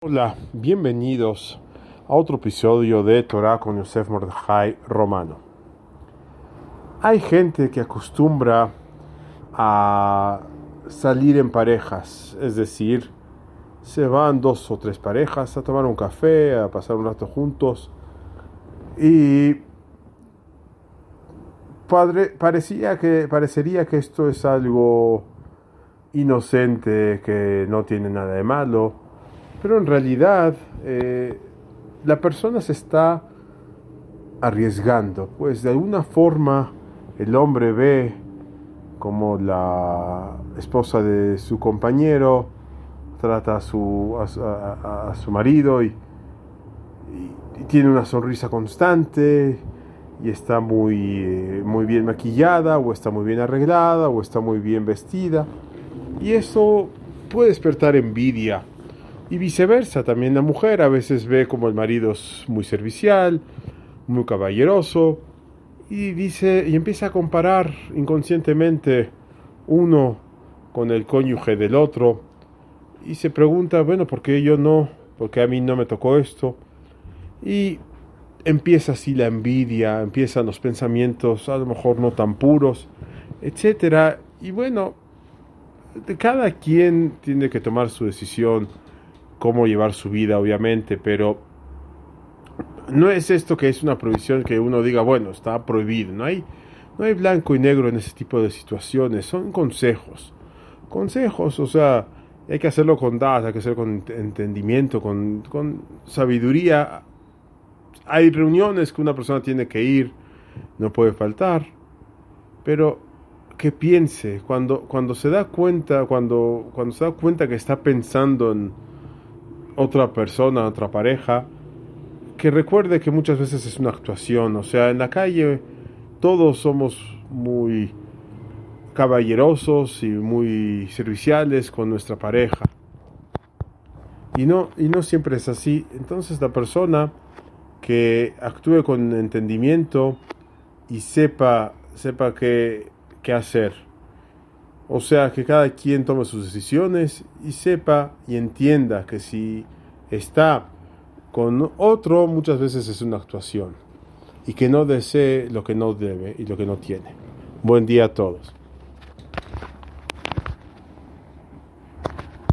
Hola, bienvenidos a otro episodio de Torah con Yosef Mordechai Romano. Hay gente que acostumbra a salir en parejas, es decir, se van dos o tres parejas a tomar un café, a pasar un rato juntos y parecía que, parecería que esto es algo inocente, que no tiene nada de malo pero en realidad eh, la persona se está arriesgando, pues de alguna forma el hombre ve como la esposa de su compañero trata a su, a, su marido y, tiene una sonrisa constante y está muy, eh, muy bien maquillada o está muy bien arreglada o está muy bien vestida. Y eso puede despertar envidia y viceversa, también la mujer a veces ve como el marido es muy servicial, muy caballeroso, y dice, y empieza a comparar inconscientemente uno con el cónyuge del otro, y se pregunta, bueno, ¿por qué yo no? ¿Por qué a mí no me tocó esto? Y empieza así la envidia, empiezan los pensamientos a lo mejor no tan puros, etcétera. Y bueno, cada quien tiene que tomar su decisión cómo llevar su vida, obviamente, pero no es esto que es una prohibición que uno diga, bueno, está prohibido, no hay, no hay blanco y negro en ese tipo de situaciones, son consejos, consejos, o sea, hay que hacerlo con datos, hay que hacerlo con entendimiento, con, con sabiduría. Hay reuniones que una persona tiene que ir, no puede faltar, pero que piense cuando, cuando se da cuenta, cuando, cuando se da cuenta que está pensando en otra persona, otra pareja, que recuerde que muchas veces es una actuación, o sea, en la calle todos somos muy caballerosos y muy serviciales con nuestra pareja. Y no, y no siempre es así. Entonces la persona que actúe con entendimiento y sepa, sepa qué, qué hacer o sea, que cada quien tome sus decisiones y sepa y entienda que si está con otro, muchas veces es una actuación. Y que no desee lo que no debe y lo que no tiene. Buen día a todos.